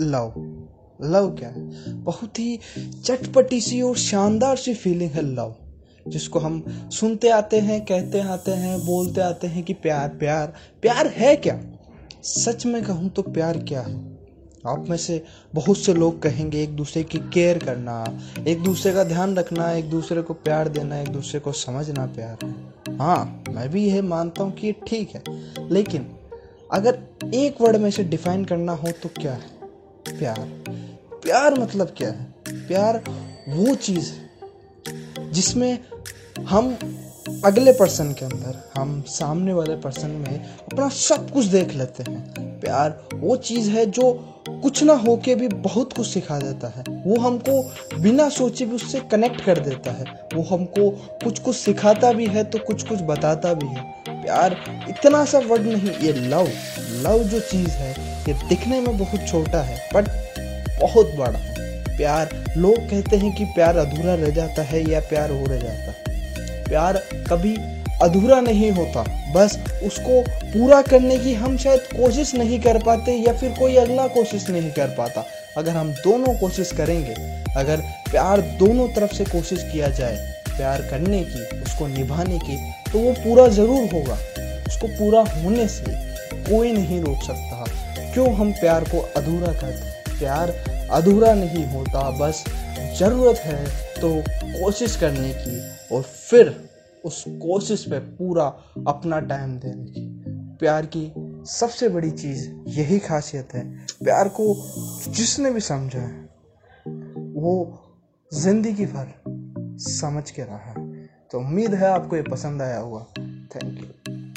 Love. Love क्या? है बहुत ही चटपटी सी और शानदार सी फीलिंग है लव जिसको हम सुनते आते हैं, कहते आते हैं, बोलते आते हैं कि प्यार प्यार प्यार है क्या? सच में कहूँ तो प्यार क्या है? आप में से बहुत से लोग कहेंगे एक दूसरे की केयर करना, एक दूसरे का ध्यान रखना, एक दूसरे को प्यार देना, एक दूसरे को समझना प्यार है। हाँ मैं भी यह मानता हूँ कि ये ठीक है, लेकिन अगर एक वर्ड में इसे डिफाइन करना हो तो क्या है? प्यार। प्यार मतलब क्या है? प्यार वो चीज़ है जिसमें हम अगले पर्सन के अंदर, हम सामने वाले पर्सन में अपना सब कुछ देख लेते हैं। प्यार वो चीज़ है जो कुछ ना होके भी बहुत कुछ सिखा देता है। वो हमको बिना सोचे भी उससे कनेक्ट कर देता है। वो हमको कुछ कुछ सिखाता भी है तो कुछ कुछ बताता भी है। प्यार इतना सा वर्ड नहीं, ये लव लव जो चीज़ है, ये दिखने में बहुत छोटा है बट बहुत बड़ा है। प्यार, लोग कहते हैं कि प्यार अधूरा रह जाता है या प्यार हो रह जाता है। प्यार कभी अधूरा नहीं होता, बस उसको पूरा करने की हम शायद कोशिश नहीं कर पाते या फिर कोई अगला कोशिश नहीं कर पाता। अगर हम दोनों कोशिश करेंगे, अगर प्यार दोनों तरफ़ से कोशिश किया जाए प्यार करने की, उसको निभाने की तो वो पूरा ज़रूर होगा। उसको पूरा होने से कोई नहीं रोक सकता। क्यों हम प्यार को अधूरा करते प्यार अधूरा नहीं होता, बस ज़रूरत है तो कोशिश करने की और फिर उस कोशिश पे पूरा अपना टाइम देने की। प्यार की सबसे बड़ी चीज़ यही खासियत है, प्यार को जिसने भी समझा है, वो ज़िंदगी भर समझ के रहा। है तो उम्मीद है आपको ये पसंद आया होगा। Thank you